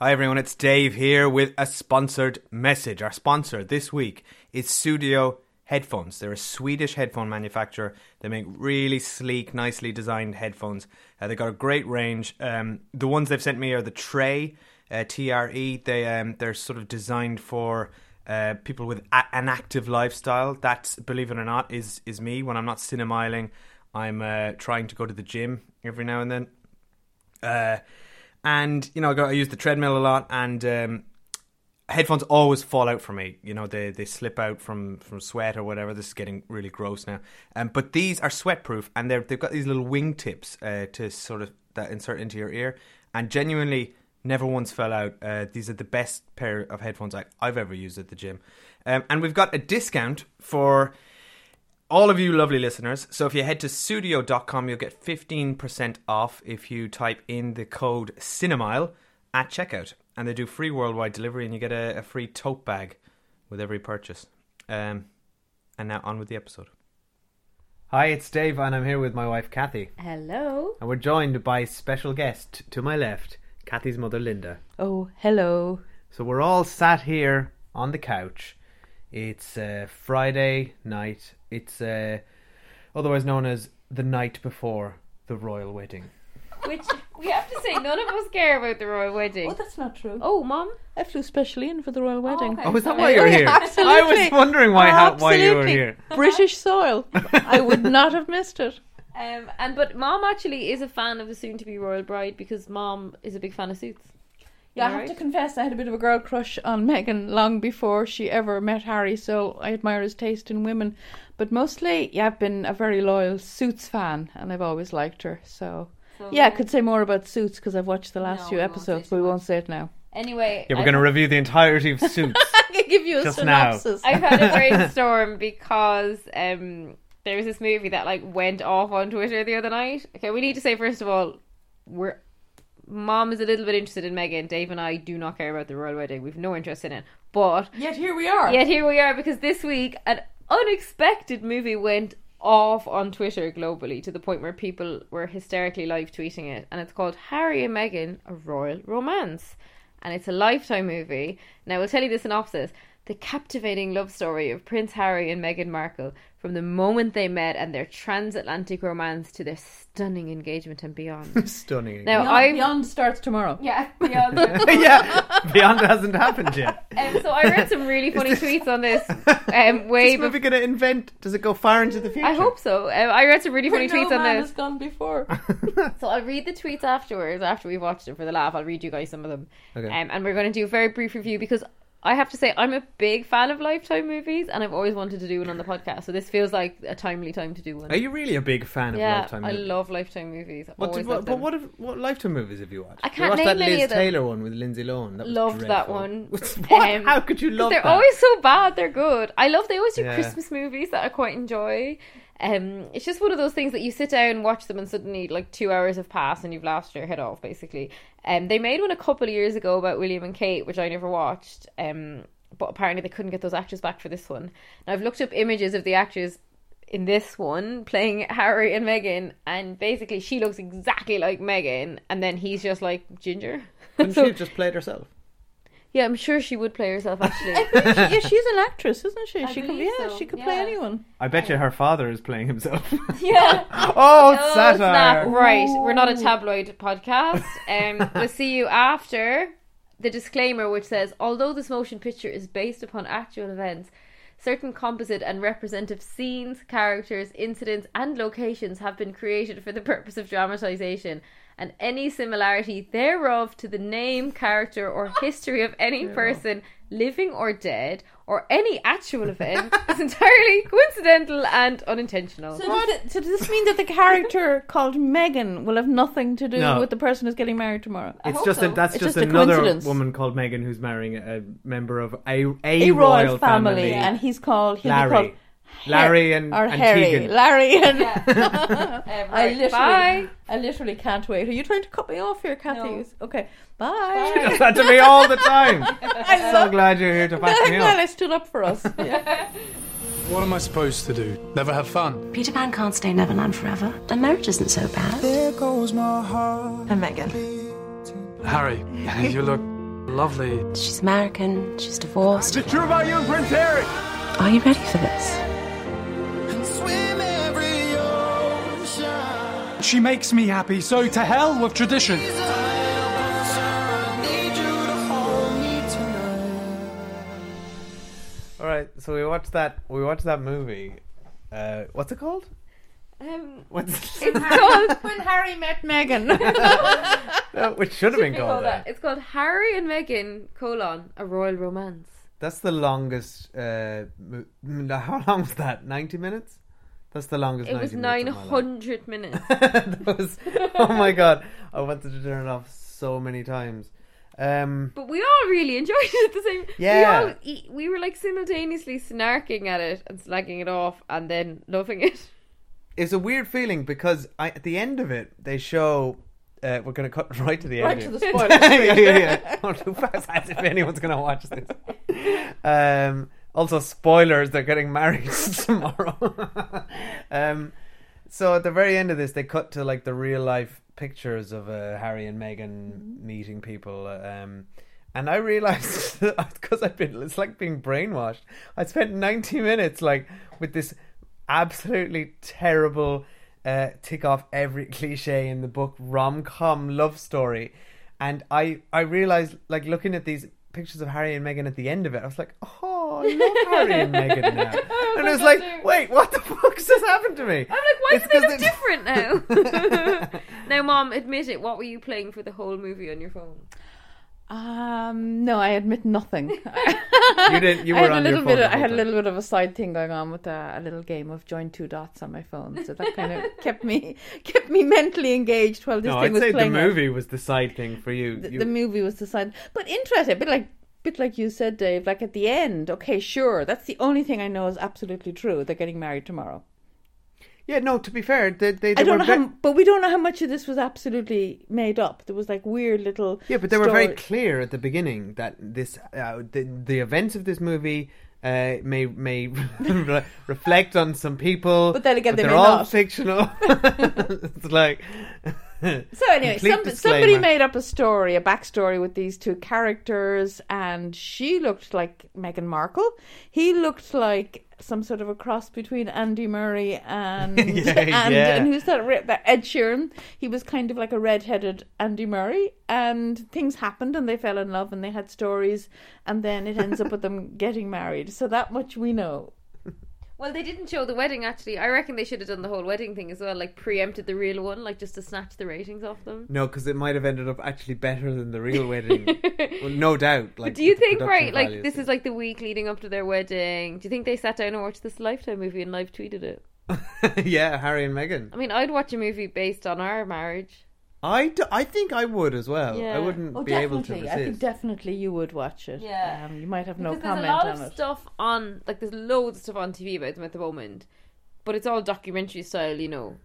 Hi everyone, it's Dave here with a sponsored message. Our sponsor this week is Sudio Headphones. They're a Swedish headphone manufacturer. They make really sleek, nicely designed headphones. Uh, they've got a great range. Um, the ones they've sent me are the Tray, uh, TRE. They um, they're sort of designed for uh, people with a- an active lifestyle. That's believe it or not is is me. When I'm not cinemiling, I'm uh, trying to go to the gym every now and then. Uh, and you know, I, go, I use the treadmill a lot, and um, headphones always fall out for me. You know, they they slip out from from sweat or whatever. This is getting really gross now. Um, but these are sweat proof, and they're they've got these little wing tips uh, to sort of that insert into your ear, and genuinely never once fell out. Uh, these are the best pair of headphones I, I've ever used at the gym, um, and we've got a discount for all of you lovely listeners. So if you head to sudio.com, you'll get 15% off if you type in the code CINEMILE at checkout. And they do free worldwide delivery, and you get a, a free tote bag with every purchase. Um, and now on with the episode. Hi, it's Dave, and I'm here with my wife Cathy. Hello. And we're joined by special guest to my left, Cathy's mother Linda. Oh, hello. So we're all sat here on the couch. It's uh, Friday night. It's uh, otherwise known as the night before the royal wedding. Which we have to say, none of us care about the royal wedding. Oh, that's not true. Oh, mom. I flew specially in for the royal wedding. okay. Oh, is that why you're here? Absolutely. I was wondering why how, why you were Absolutely. here. British soil. I would not have missed it. Um, and but mom actually is a fan of the soon-to-be royal bride because mom is a big fan of suits. Yeah, I Am I have to confess, I had a bit of a girl crush on Meghan long before she ever met Harry, so I admire his taste in women. But mostly, yeah, I've been a very loyal Suits fan, and I've always liked her. So, yeah, I could say more about Suits because I've watched the last No, few we won't say episodes, but we won't say it now. Anyway, Yeah, we're going to review the entirety of Suits. I can give you a Just now. synopsis. I've had a brainstorm because um, there was this movie that like went off on Twitter the other night. Okay, we need to say first of all, we're mom is a little bit interested in Meghan. Dave and I do not care about the royal wedding. We've no interest in it. But Yet here we are. yet here we are because this week an unexpected movie went off on Twitter globally to the point where people were hysterically live tweeting it, and it's called Harry and Meghan: A Royal Romance, and it's a Lifetime movie. Now, I'll tell you the synopsis: the captivating love story of Prince Harry and Meghan Markle from the moment they met and their transatlantic romance to their stunning engagement and beyond. Stunning. Now, Beyond, I Beyond starts tomorrow. yeah, beyond. yeah, Beyond hasn't happened yet. Um, so I read some really funny tweets on this. Um, way Is this movie going to invent? Does it go far into the future? I hope so. Um, I read some really funny no tweets on man this. has gone before. So I'll read the tweets afterwards, after we've watched it for the laugh. I'll read you guys some of them. Okay. Um, and we're going to do a very brief review because I have to say I'm a big fan of Lifetime movies and I've always wanted to do one on the podcast. So this feels like a timely time to do one. Are you really a big fan of Lifetime movies? yeah, Lifetime I movies? love Lifetime movies. What did, what, but what have, what Lifetime movies have you watched? I can't watched name that any Liz of them. Taylor one with Lindsay Lohan. That was Loved that one. what? Um, How could you love they're that? always so bad. They're good. I love. They always do Yeah. Christmas movies that I quite enjoy. Um, it's just one of those things that you sit down and watch them, and suddenly like two hours have passed, and you've laughed your head off. Basically, um, they made one a couple of years ago about William and Kate, which I never watched. Um, but apparently they couldn't get those actors back for this one. Now I've looked up images of the actors in this one playing Harry and Meghan, and basically she looks exactly like Meghan, and then he's just like ginger. Couldn't So- she have just played herself? Yeah, I'm sure she would play herself actually. yeah, she's an actress, isn't she? I she could, believe yeah, so, she could play yeah. anyone. I bet you her father is playing himself. yeah. oh, Oh, satire! snap. Right, we're not a tabloid podcast. Um, we'll see you after the disclaimer, which says although this motion picture is based upon actual events, certain composite and representative scenes, characters, incidents, and locations have been created for the purpose of dramatization. And any similarity thereof to the name, character, or history of any person, living or dead, or any actual event, is entirely coincidental and unintentional. So does, it, so does this mean that the character called Meghan will have nothing to do No. with the person who's getting married tomorrow? I It's hope just so. a, that's It's just, just a another coincidence. woman called Meghan who's marrying a member of a a, A royal, royal family, and he's called he'll be Larry, called Larry, and or and Harry, Tegan. Larry, and Um, I literally, Bye. I literally can't wait. Are you trying to cut me off here, Cathy? No. Okay, bye. She does that to me all the time. I'm so glad you're here to back I'm me glad up. I stood up for us. Yeah. What am I supposed to do? Never have fun? Peter Pan can't stay in Neverland forever. The marriage isn't so bad. There goes my heart. And Meghan. Harry, you look Lovely. She's American, she's divorced. Is it true about you and Prince Harry? Are you ready for this? She makes me happy, so to hell with tradition. All right, so we watched that. We watched that movie. Uh, what's it called? Um, What's It's called When Harry Met Meghan. no, which should have been Should called call that. It's called Harry and Meghan colon a royal romance. That's the longest. Uh, mo- how long was that? Ninety minutes. That's the longest. It was nine hundred minutes of my life. hundred minutes. that was. Oh my god! I wanted to turn it off so many times. Um, But we all really enjoyed it at the same. Yeah. We, all, we were like simultaneously snarking at it and slagging it off, and then loving it. it's a weird feeling because I, at the end of it they show. Uh, we're going to cut right to the right end. to here. the spoilers. yeah, yeah, yeah. Not too fast, if anyone's going to watch this. Um, also, spoilers: they're getting married tomorrow. um, so at the very end of this, they cut to like the real life pictures of uh, Harry and Meghan meeting people. Um, and I realized because I've been, it's like being brainwashed. I spent ninety minutes like with this absolutely terrible uh, tick off every cliche in the book rom com love story, and I I realized like looking at these pictures of Harry and Meghan at the end of it, I was like, oh, I love Harry and Meghan now, and I was like, wait, what the fuck has happened to me? I'm like, why It's do they look different now? now, mom, admit it. What were you playing for the whole movie on your phone? Um, no, I admit nothing. You didn't. You I were had a on little your phone. bit. Of, I had a little bit of a side thing going on with a, a little game of join two dots on my phone, so that kind of kept me kept me mentally engaged while this No, thing I'd was say the playing. out. movie was the side thing for you. The, You- the movie was the side, but interesting. A bit like bit like you said, Dave. Like at the end, okay, sure, that's the only thing I know is absolutely true. They're getting married tomorrow. Yeah, no. To be fair, they they, they I don't know how, but we don't know how much of this was absolutely made up. There was like weird little Yeah, but they were very clear at the beginning that this uh, the the events of this movie uh, may may re- reflect on some people, But then again, they they're may all not. fictional. it's like So anyway, some, somebody made up a story, a backstory with these two characters, and she looked like Meghan Markle. He looked like some sort of a cross between Andy Murray and Yeah, and, yeah. and who's that? That Ed Sheeran. He was kind of like a red-headed Andy Murray, and things happened, and they fell in love, and they had stories, and then it ends up with them getting married. So that much we know. Well, they didn't show the wedding actually. I reckon they should have done the whole wedding thing as well, like preempted the real one, like just to snatch the ratings off them. no, because it might have ended up actually better than the real wedding. well, no doubt. Like, But do you think, right, like this is like the week leading up to their wedding? Do you think they sat down and watched this Lifetime movie and live tweeted it? yeah, Harry and Meghan. I mean, I'd watch a movie based on our marriage. I, d- I think I would as well. I wouldn't Oh, be able to resist. I think definitely you would watch it. Yeah. Um, you might have no because comment there's a lot on of it. stuff on, like there's loads of stuff on TV about them at the moment, but it's all documentary style, you know.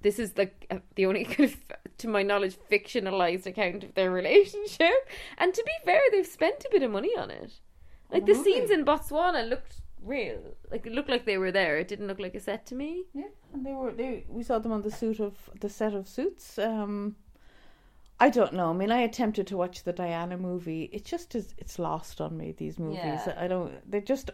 This is like uh, the only kind of, to my knowledge, fictionalized account of their relationship. And to be fair, they've spent a bit of money on it. Like the scenes in Botswana looked real. Like it looked like they were there. It didn't look like a set to me. Yeah, and they were. They we saw them on the suit of the set of Suits. Um, I don't know. I mean, I attempted to watch the Diana movie. It just is. It's lost on me. These movies. Yeah. I don't. They just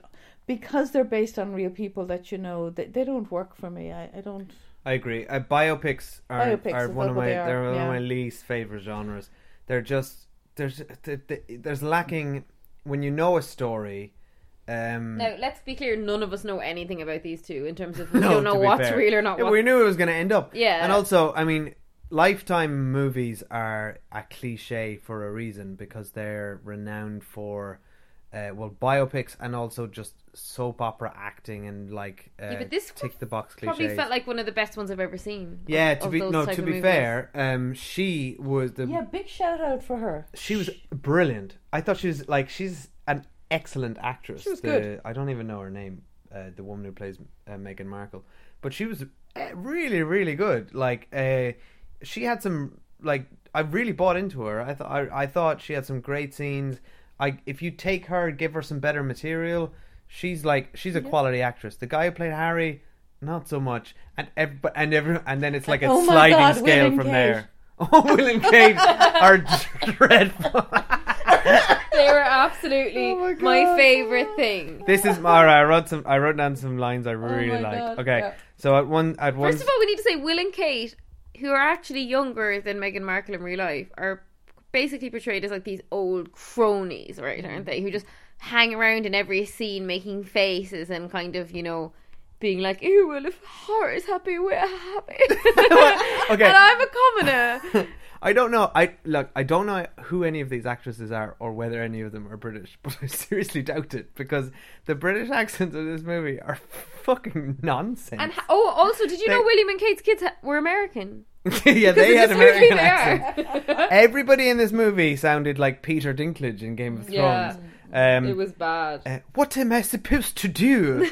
because they're based on real people that you know. They they don't work for me. I, I don't. I agree. Uh, biopics are Biopics are one of my they are, they're one yeah. of my least favorite genres. They're just there's th- th- there's lacking when you know a story. Um, Now, let's be clear. None of us know anything about these two in terms of we no, don't know what's fair. real or not. Yeah, we knew it was going to end up. Yeah. and also, I mean, lifetime movies are a cliche for a reason because they're renowned for. Uh, well, biopics and also just soap opera acting and like uh, Yeah, but this tick the box cliches. Probably felt like one of the best ones I've ever seen. of- yeah, to be no, to be movies. fair, um, she was the Yeah, big shout out for her. she was brilliant. I thought she was like she's an excellent actress. She was The- good. I don't even know her name, uh, the woman who plays uh, Meghan Markle, but she was uh, really, really good. Like uh, she had some like I really bought into her. I thought I, I thought she had some great scenes. I if you take her, give her some better material, she's like she's a quality actress. The guy who played Harry. Not so much, and ev- and every, and then it's like a Oh sliding God, scale from Kate. there. Oh, Will and Kate are dreadful. absolutely Oh my my, favorite thing. This is Mara. I wrote some. I wrote down some lines I oh really my like. God, Okay, yeah. so at one at one. First of all, we need to say Will and Kate, who are actually younger than Meghan Markle in real life, are basically portrayed as like these old cronies, right? Aren't they? Who just hang around in every scene, making faces and kind of, you know, being like, "Ew, well, if heart is happy, we're happy." Okay. and I'm a commoner. I don't know. I look. I don't know who any of these actresses are, or whether any of them are British. But I seriously doubt it because the British accents in this movie are fucking nonsense. And ha- oh, also, did you know William and Kate's kids ha- were American? yeah, they had American they accents. Everybody in this movie sounded like Peter Dinklage in Game of Thrones. Yeah. Um, It was bad. uh, what am I supposed to do?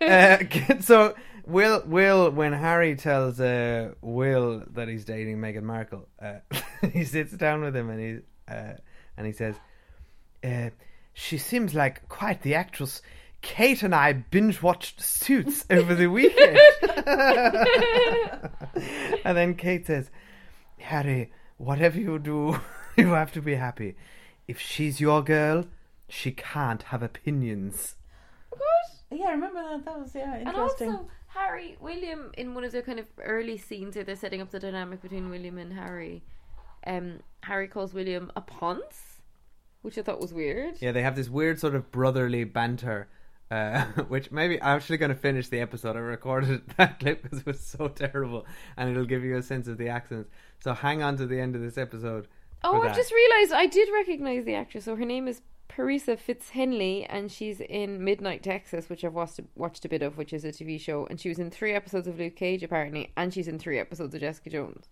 uh, so Will, Will, when Harry tells uh, Will that he's dating Meghan Markle, uh, he sits down with him and he uh, and he says, uh, "She seems like quite the actress." Kate and I binge watched Suits over the weekend. and then Kate says, Harry, whatever you do, you have to be happy. If she's your girl, she can't have opinions. Yeah, I remember that. That was yeah interesting. And also, Harry, William, in one of their kind of early scenes where they're setting up the dynamic between William and Harry, um, Harry calls William a ponce, which I thought was weird. Yeah, they have this weird sort of brotherly banter, uh, which maybe I'm actually going to finish the episode. I recorded that clip because it was so terrible, and it'll give you a sense of the accents. So hang on to the end of this episode. Oh, I've just realised I did recognise the actress. So her name is Parisa Fitz-Henley, and she's in Midnight Texas, which I've watched watched a bit of, which is a TV show. And she was in three episodes of Luke Cage, apparently, and she's in three episodes of Jessica Jones.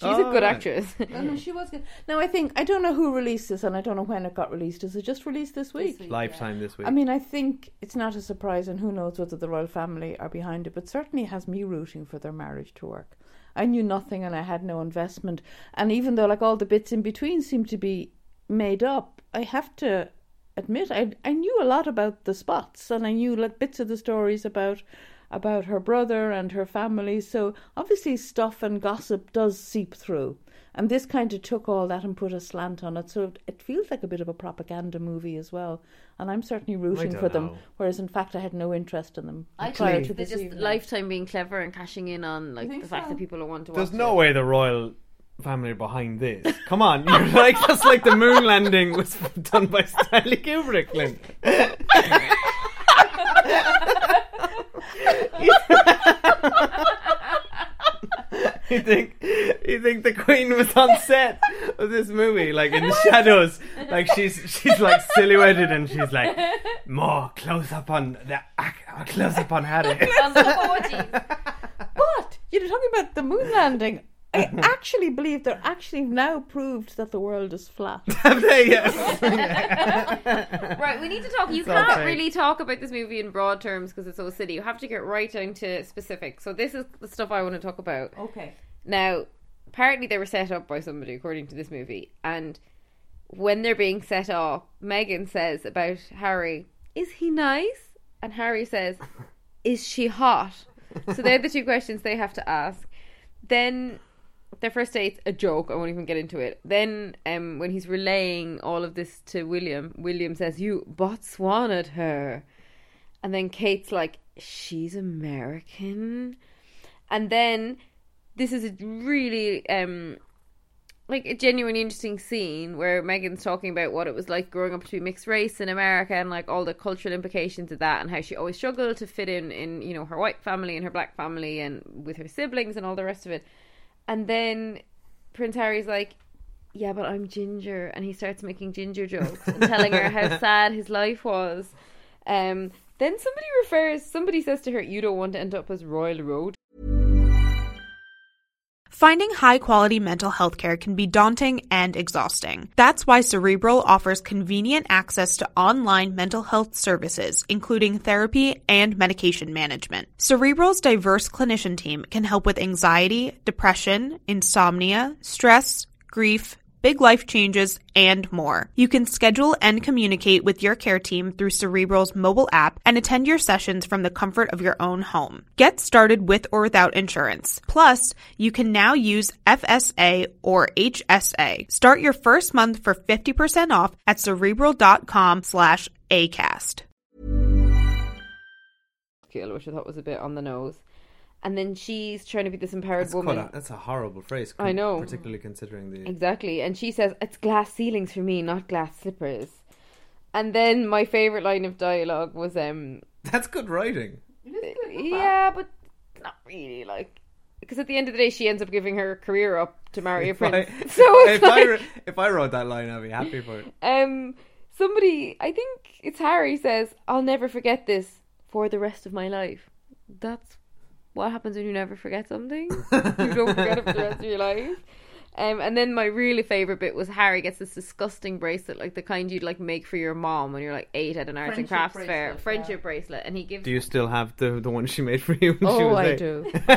She's a Oh, good right. actress. Oh, no, she was good. Now I think I don't know who released this, and I don't know when it got released. Is it just released this week? Lifetime this week. I mean, I think it's not a surprise, and who knows whether the royal family are behind it, but certainly has me rooting for their marriage to work. I knew nothing and I had no investment, and even though like all the bits in between seem to be made up, I have to admit I I knew a lot about the spots, and I knew like bits of the stories about about her brother and her family. So obviously, stuff and gossip does seep through. And this kind of took all that and put a slant on it. So it feels like a bit of a propaganda movie as well. And I'm certainly rooting don't for them. Whereas in fact, I had no interest in them I prior think to they're just evening. lifetime being clever and cashing in on like the fact so? that people don't want to watch. There's no it. way the royal family behind this. Come on, you're like that's like the moon landing was done by Stanley Kubrick. Clint. You think you think the Queen was on set of this movie, like in the shadows, like she's she's like silhouetted and she's like more close up on the close up on Harry. 40s. But you're talking about the moon landing. I mm-hmm. actually believe they're actually now proved that the world is flat. Have they? Yeah. Right, we need to talk. You all can't fake. really talk about this movie in broad terms because it's so silly. You have to get right down to specifics. So this is the stuff I want to talk about. Okay. Now, apparently they were set up by somebody according to this movie, and when they're being set up, Meghan says about Harry, "Is he nice?" And Harry says, "Is she hot?" So they're the two questions they have to ask. Then their first date's a joke. I won't even get into it. Then, um, when he's relaying all of this to William, William says, "You Botswana'd her," and then Kate's like, "She's American," and then this is a really um like a genuinely interesting scene where Meghan's talking about what it was like growing up to be mixed race in America and like all the cultural implications of that and how she always struggled to fit in in you know her white family and her black family and with her siblings and all the rest of it. And then Prince Harry's like, "Yeah, but I'm ginger," and he starts making ginger jokes and telling her how sad his life was. Um, then somebody refers, somebody says to her, "You don't want to end up as Royal Road." Finding high quality mental health care can be daunting and exhausting. That's why Cerebral offers convenient access to online mental health services, including therapy and medication management. Cerebral's diverse clinician team can help with anxiety, depression, insomnia, stress, grief, big life changes, and more. You can schedule and communicate with your care team through Cerebral's mobile app and attend your sessions from the comfort of your own home. Get started with or without insurance. Plus, you can now use FSA or HSA. Start your first month for 50% off at cerebral.com slash ACAST. Which I thought was a bit on the nose. And then she's trying to be this empowered That's, woman. quite a, that's a horrible phrase. I know. particularly considering the. Exactly. And she says, It's glass ceilings for me, not glass slippers. And then my favourite line of dialogue was, um, That's good writing. yeah, but not really. Like, because at the end of the day, she ends up giving her career up to marry a If I, prince. so it's if, I, like, wr- if I wrote that line, I'd be happy for it. um, somebody, I think it's Harry, says, I'll never forget this for the rest of my life. That's what happens when you never forget something. you don't forget it for the rest of your life. Um, and then my really favorite bit was Harry gets this disgusting bracelet, like the kind you'd like make for your mom when you're like eight at an arts and Friendship crafts fair, bracelet, friendship bracelet, and he gives Do you still have the the one she made for you? When she Oh, was I eight? do.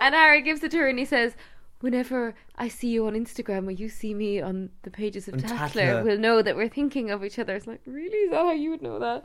and Harry gives it to her and he says, Whenever I see you on Instagram or you see me on the pages of On Tatler, Tatler. we'll know that we're thinking of each other. It's like, really? Is that how you would know that?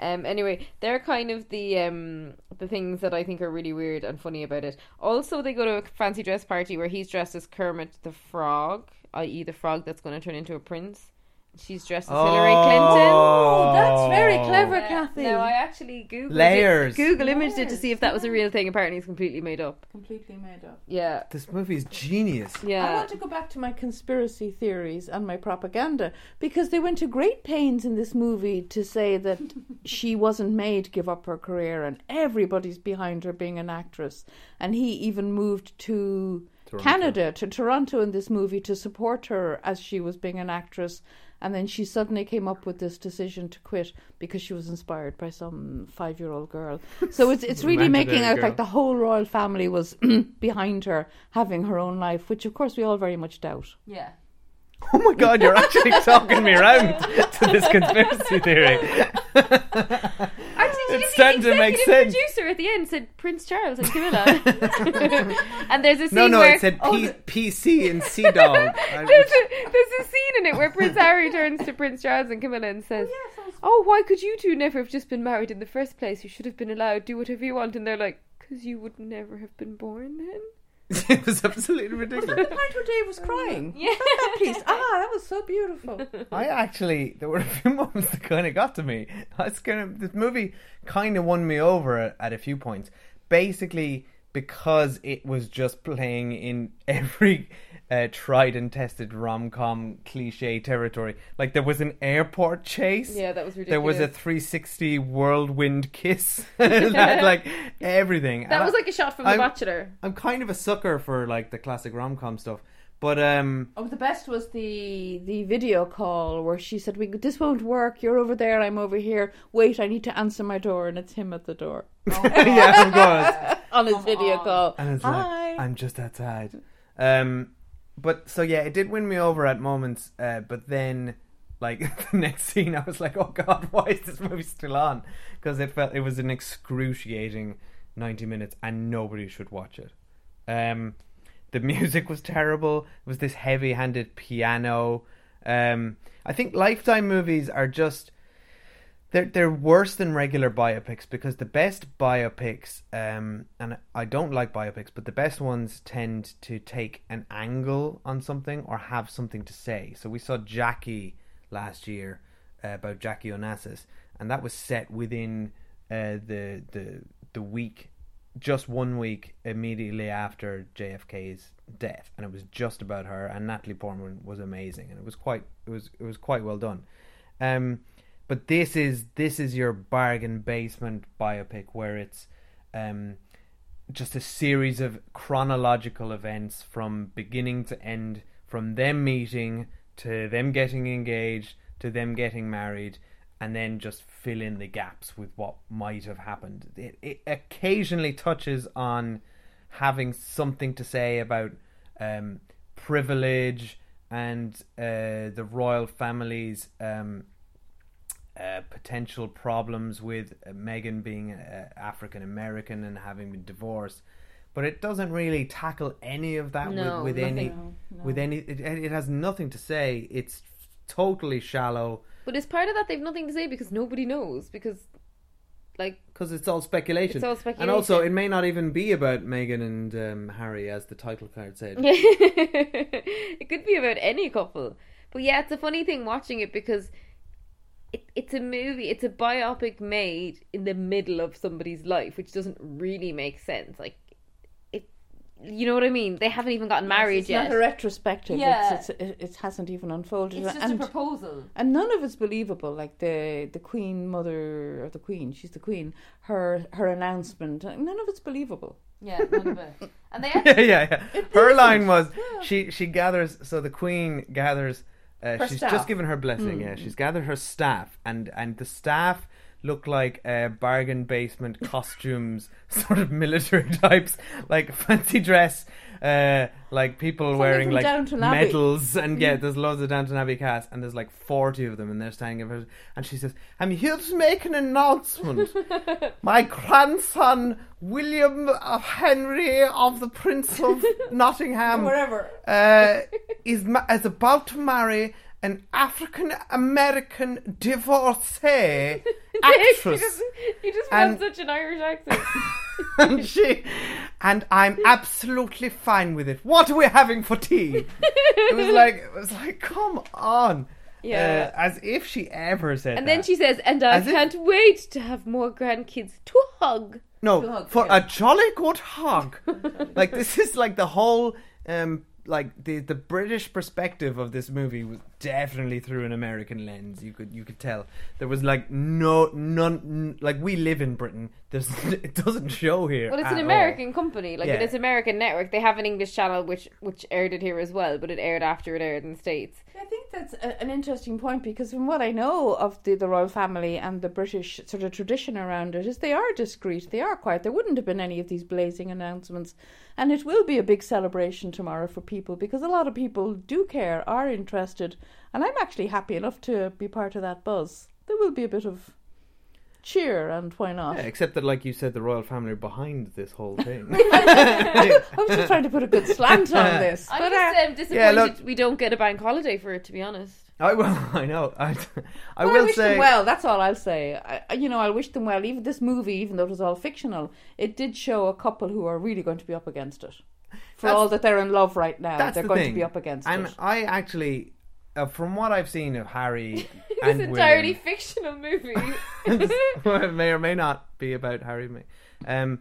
Um, anyway, they're kind of the um the things that I think are really weird and funny about it. Also, they go to a fancy dress party where he's dressed as Kermit the Frog, i.e., the frog that's going to turn into a prince. She's dressed as Hillary Clinton. Oh, that's very oh. clever, Cathy. No, I actually googled Layers. It, Google imaged it to see if that was a real thing. Apparently, it's completely made up. Completely made up. Yeah, This movie is genius. yeah. I want to go back to my conspiracy theories and my propaganda because they went to great pains in this movie to say that she wasn't made to give up her career and everybody's behind her being an actress. And he even moved to Toronto. Canada, to Toronto in this movie to support her as she was being an actress. And then she suddenly came up with this decision to quit because she was inspired by some five year old girl. So it's it's really making out girl. like the whole royal family was behind her having her own life, which of course we all very much doubt. Yeah. Oh my god, you're actually talking me around to this conspiracy theory. Actually, It's starting to make sense. The producer at the end said Prince Charles and Camilla. and there's a scene No, no, where it said oh, P- PC and Sea Dog. I- there's a, there's a scene in it where Prince Harry turns to Prince Charles and Camilla and says, oh, "Oh, why could you two never have just been married in the first place? You should have been allowed to do whatever you want." And they're like, "Cause you would never have been born then." it was absolutely Was that ridiculous. the part where Dave was crying? Yeah. that piece. Ah, that was so beautiful. I actually there were a few moments that kind of got to me. I was kind of this movie kind of won me over at, at a few points. Basically, because it was just playing in every uh, tried and tested rom com cliche territory. Like there was an airport chase. Yeah, that was ridiculous. There was a ridiculous. 360 whirlwind kiss. that, like everything. That And was I- like a shot from The I'm- Bachelor. I'm kind of a sucker for like the classic rom com stuff, but um. Oh, the best was the the video call where she said, "We this won't work. You're over there. I'm over here. Wait, I need to answer my door, and it's him at the door yeah, of course. on his video call. And it's Hi. like, I'm just outside. Um, but so yeah, it did win me over at moments. Uh, but then, like the next scene, I was like, oh god, why is this movie still on? Because it felt it was an excruciating ninety minutes, and nobody should watch it. Um, the music was terrible. It was this heavy-handed piano. Um, I think Lifetime movies are just they're they're worse than regular biopics because the best biopics, um, and I don't like biopics, but the best ones tend to take an angle on something or have something to say. So we saw Jackie last year uh, about Jackie Onassis, and that was set within uh, the the the week, just one week immediately after JFK's death, and it was just about her. And Natalie Portman was amazing, and it was quite it was it was quite well done. Um, but this is this is your bargain basement biopic where it's um, just a series of chronological events from beginning to end, from them meeting to them getting engaged to them getting married, and then just fill in the gaps with what might have happened. It, it occasionally touches on having something to say about um, privilege and uh, the royal family's um, uh, potential problems with uh, Meghan being uh, African American and having been divorced. but it doesn't really tackle any of that No, with, with any nothing. with any. It, it has nothing to say. It's totally shallow But as part of that, they've nothing to say because nobody knows. Because, like, because it's all speculation. It's all speculation, And also, it may not even be about Meghan and um, Harry, as the title card said. it could be about any couple. But yeah, it's a funny thing watching it because it, it's a movie, it's a biopic made in the middle of somebody's life, which doesn't really make sense. Like, it, you know what I mean? They haven't even gotten married it's yet. It's not a retrospective. Yeah. It's, it's, it, it hasn't even unfolded. it's just and, a proposal. and none of it's believable. Like the the Queen Mother or the Queen, she's the Queen. Her her announcement, none of it's believable. Yeah, none of it. And they yeah, yeah, yeah. Her line was she she gathers. So the Queen gathers. Uh, she's staff. just given her blessing. Yeah, she's gathered her staff, and and the staff look like uh, bargain basement costumes, sort of military types, like fancy dress, uh, like people wearing like Downton Abbey. medals, and yeah, there's loads of Downton Abbey cast, and there's like forty of them, and they're standing over, and she says, "I'm here to make an announcement. My grandson William of Henry of the Prince of Nottingham, Wherever. uh, is ma- is about to marry an African American divorcee actress." you just And- want such an Irish accent. And she and I'm absolutely fine with it. What are we having for tea? it was like it was like, come on. Yeah. Uh, as if she ever said And then that. she says, and I As can't wait to have more grandkids to hug. No, hug, for yeah. a jolly good hug. like this is like the whole um like the the British perspective of this movie was definitely through an American lens. You could you could tell there was like no none n- like we live in Britain. There's it doesn't show here. Well, it's at an all. American company. Like Yeah. it's American network. They have an English channel which which aired it here as well, but it aired after it aired in the states. I think that's a, an interesting point because from what I know of the, the royal family and the British sort of tradition around it is they are discreet, they are quiet. There wouldn't have been any of these blazing announcements, and it will be a big celebration tomorrow for people because a lot of people do care, are interested, and I'm actually happy enough to be part of that buzz. There will be a bit of cheer, and why not? Yeah, except that, like you said, the royal family are behind this whole thing. I was just trying to put a good slant on this, I'm but just uh, um, disappointed yeah, look- we don't get a bank holiday for it. To be honest, I will. I know. I, I Well, I will wish say. them well. That's all I'll say. I, I- you know, I'll wish them well. Even this movie, even though it was all fictional, it did show a couple who are really going to be up against it. For That's- all that they're in love right now, they're the going thing. to be up against and it. I actually, uh, from what I've seen of Harry this and entirely William, fictional movie. it may or may not be about Harry. May. Um,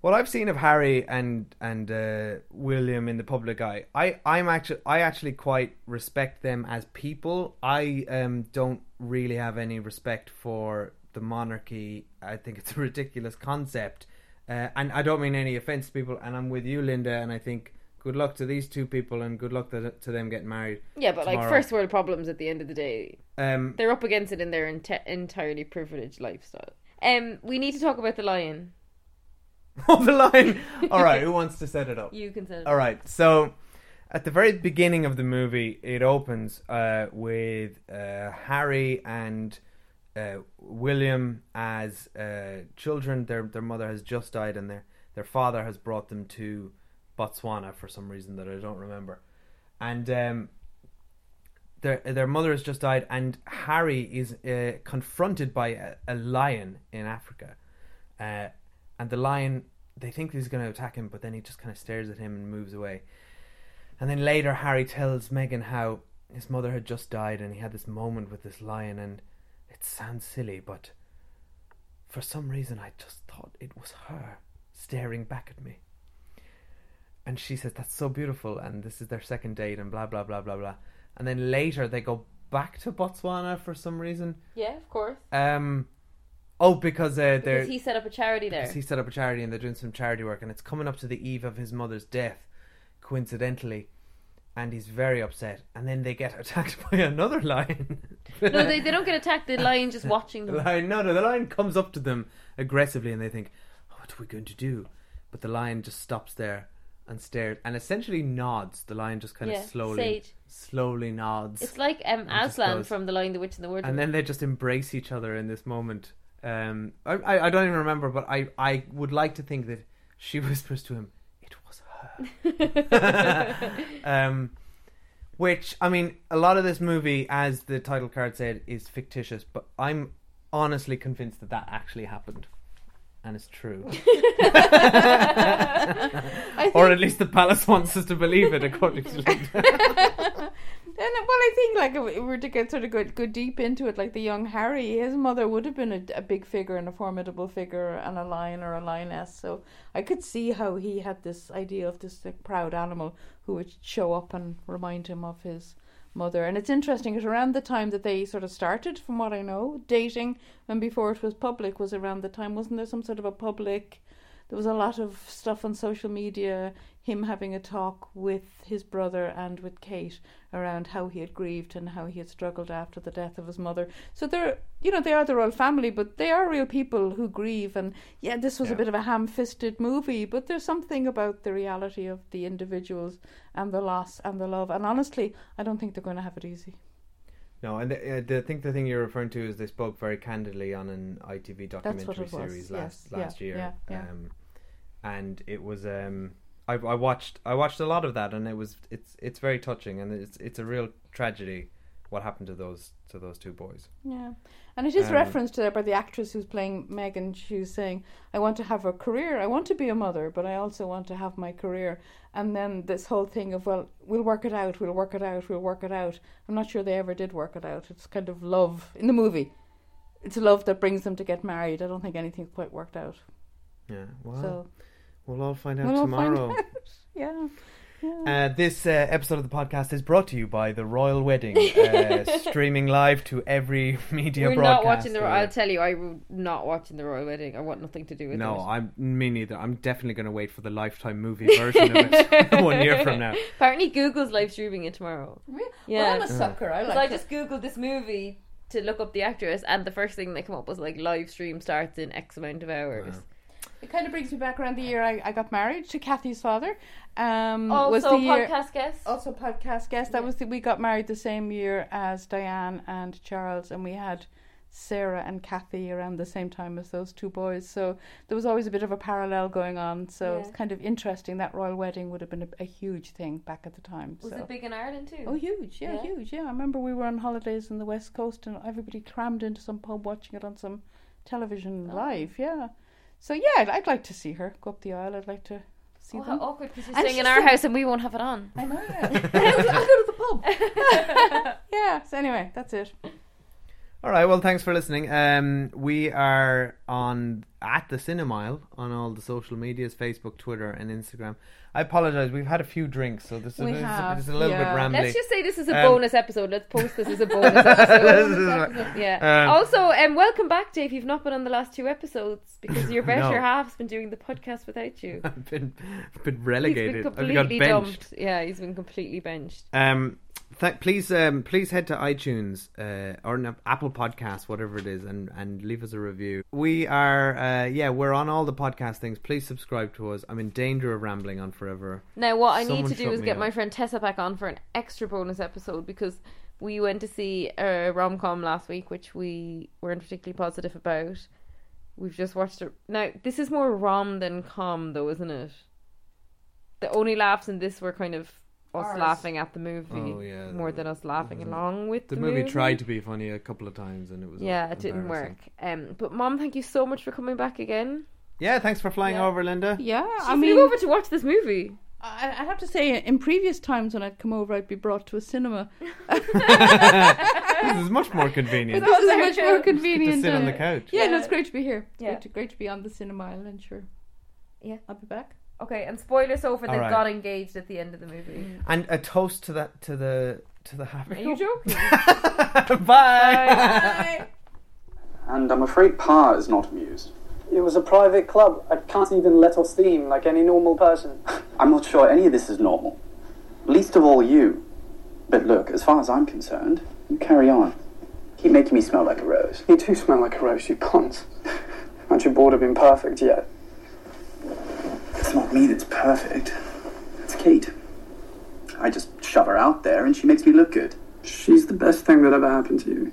what I've seen of Harry and and uh, William in the public eye, I I'm actually I actually quite respect them as people. I um don't really have any respect for the monarchy. I think it's a ridiculous concept, uh, and I don't mean any offense to people. And I'm with you, Linda. And I think good luck to these two people, and good luck to, to them getting married. yeah, but like first world problems at the end of the day. Um, They're up against it in their ente- entirely privileged lifestyle. Um, we need to talk about the lion. oh, the line. All right, who wants to set it up? You can say. All right, so at the very beginning of the movie, it opens uh, with uh, Harry and uh, William as uh, children. Their their mother has just died, and their their father has brought them to Botswana for some reason that I don't remember. And um, their their mother has just died, and Harry is uh, confronted by a, a lion in Africa, uh, and the lion they think he's going to attack him, but then he just kind of stares at him and moves away. And then later, Harry tells Meghan how his mother had just died, and he had this moment with this lion, and it sounds silly, but for some reason, I just thought it was her staring back at me. And she says that's so beautiful, and this is their second date, and blah blah blah blah blah. And then later they go back to Botswana for some reason. Yeah, of course. Um, oh, because uh, they're Because he set up a charity there. because he set up a charity and they're doing some charity work, and it's coming up to the eve of his mother's death, coincidentally, and he's very upset. And then they get attacked by another lion. No, they, they don't get attacked. The lion just watching the them. lion, no, no, the lion comes up to them aggressively, and they think, oh, "What are we going to do?" But the lion just stops there and stares, and essentially nods. The lion just kind Yeah, of slowly, sage. slowly nods. It's like um, just Aslan goes- from The Lion, the Witch, and the Wardrobe. and then they just embrace each other in this moment. Um, I, I, I don't even remember, but I, I would like to think that she whispers to him, "It was her." um, which I mean, a lot of this movie, as the title card said, is fictitious, but I'm honestly convinced that that actually happened. And it's true, or at least the palace wants us to believe it, according to Linda. And well, I think like if we were to get sort of go, go deep into it, like the young Harry, his mother would have been a, a big figure and a formidable figure and a lion or a lioness. So I could see how he had this idea of this like, proud animal who would show up and remind him of his mother. And it's interesting because around the time that they sort of started, from what I know, dating and before it was public was around the time, wasn't there some sort of a public? There was a lot of stuff on social media, him having a talk with his brother and with Kate around how he had grieved and how he had struggled after the death of his mother. So they're, you know, they are the royal family, but they are real people who grieve. And yeah, this was Yeah. a bit of a ham-fisted movie, but there's something about the reality of the individuals and the loss and the love. And honestly, I don't think they're going to have it easy. No, and the, uh, the, I think the thing you're referring to is they spoke very candidly on an ITV documentary what it was, series last yes, yeah, last year, yeah, yeah. Um, and it was um, I, I watched I watched a lot of that, and it was it's it's very touching, and it's it's a real tragedy what happened to those to those two boys. Yeah, and it is Um, referenced there by the actress who's playing Meghan. She's saying, "I want to have a career. I want to be a mother, but I also want to have my career." And then this whole thing of, "Well, we'll work it out. We'll work it out. We'll work it out." I'm not sure they ever did work it out. It's kind of love in the movie. It's love that brings them to get married. I don't think anything's quite worked out. Yeah, well, So we'll all find out we'll all find tomorrow. out. yeah. Yeah. Uh, this uh, episode of the podcast is brought to you by the Royal Wedding, uh, streaming live to every media We're not watching the. I'll tell you, I'm not watching the royal wedding. I want nothing to do with No, it. I'm me neither. I'm definitely going to wait for the lifetime movie version of it one year from now. Apparently, Google's live streaming it tomorrow. Really? Yeah. Well, I'm a sucker. I 'Cause like I it. just googled this movie to look up the actress, and the first thing that came up was like live stream starts in X amount of hours. It kind of brings me back around the year I, I got married to Cathy's father. Um, was Also, the year, podcast guest. also podcast guest. That was the, we got married the same year as Diane and Charles, and we had Sarah and Cathy around the same time as those two boys. So there was always a bit of a parallel going on. So Yeah. it's kind of interesting. That royal wedding would have been a, a huge thing back at the time. was so. it big in Ireland too? Oh, huge! Yeah, Yeah? huge! Yeah, I remember we were on holidays in the west coast, and everybody crammed into some pub watching it on some television Oh. live. Yeah, so yeah, I'd, I'd like to see her go up the aisle. I'd like to see Oh, them. how awkward because you're And staying in our house and we won't have it on. I know. I'll go to the pub. yeah. So anyway, that's it. All right. Well, thanks for listening. Um, we are on at the Cinemile on all the social medias: Facebook, Twitter, and Instagram. I apologize. We've had a few drinks, so this, We is, have, this is a little yeah. bit rambling. Let's just say this is a Um, bonus episode. Let's post this as a bonus episode. This is- yeah. Um, also, um, welcome back, Dave. You've not been on the last two episodes because your better No. half's been doing the podcast without you. I've been been He's relegated. been I've got benched. dumped. Yeah, he's been completely benched. Um, th- please, um, please head to iTunes uh, or no, Apple Podcasts, whatever it is, and and leave us a review. We are, uh, yeah, we're on all the podcast things. Please subscribe to us. I'm in danger of rambling on forever. Now, what I Someone need to do is get up. my friend Tessa back on for an extra bonus episode because we went to see a rom com last week, which we weren't particularly positive about. We've just watched it. Now, this is more rom than com, though, isn't it? The only laughs in this were kind of us Ours. laughing at the movie Oh, yeah. more than us laughing Mhm. along with The, the, movie, tried to be funny a couple of times, and it was Yeah, it didn't work. embarrassing. Um, but mom, thank you so much for coming back again. Yeah, thanks for flying Yeah. over, Linda. Yeah, She I flew mean, over to watch this movie. I, I have to say, in previous times when I'd come over, I'd be brought to a cinema. this is much more convenient. this is much too. more to convenient. sit on uh, the couch. Yeah, no, Yeah. it's great to be here. It's Yeah. great, to, great to be on the cinema island, sure. Yeah. I'll be back. Okay, and spoilers over, they right. got engaged at the end of the movie. And a toast to that to the to the happy. Are you joking? Bye. And I'm afraid Pa is not amused. It was a private club. I can't even let off steam like any normal person. I'm not sure any of this is normal. Least of all you. But look, as far as I'm concerned, you carry on. Keep making me smell like a rose. You do smell like a rose, you cunt. Aren't you bored of being perfect yet? Not me that's perfect. It's Kate. I just shove her out there and she makes me look good. She's the best thing that ever happened to you.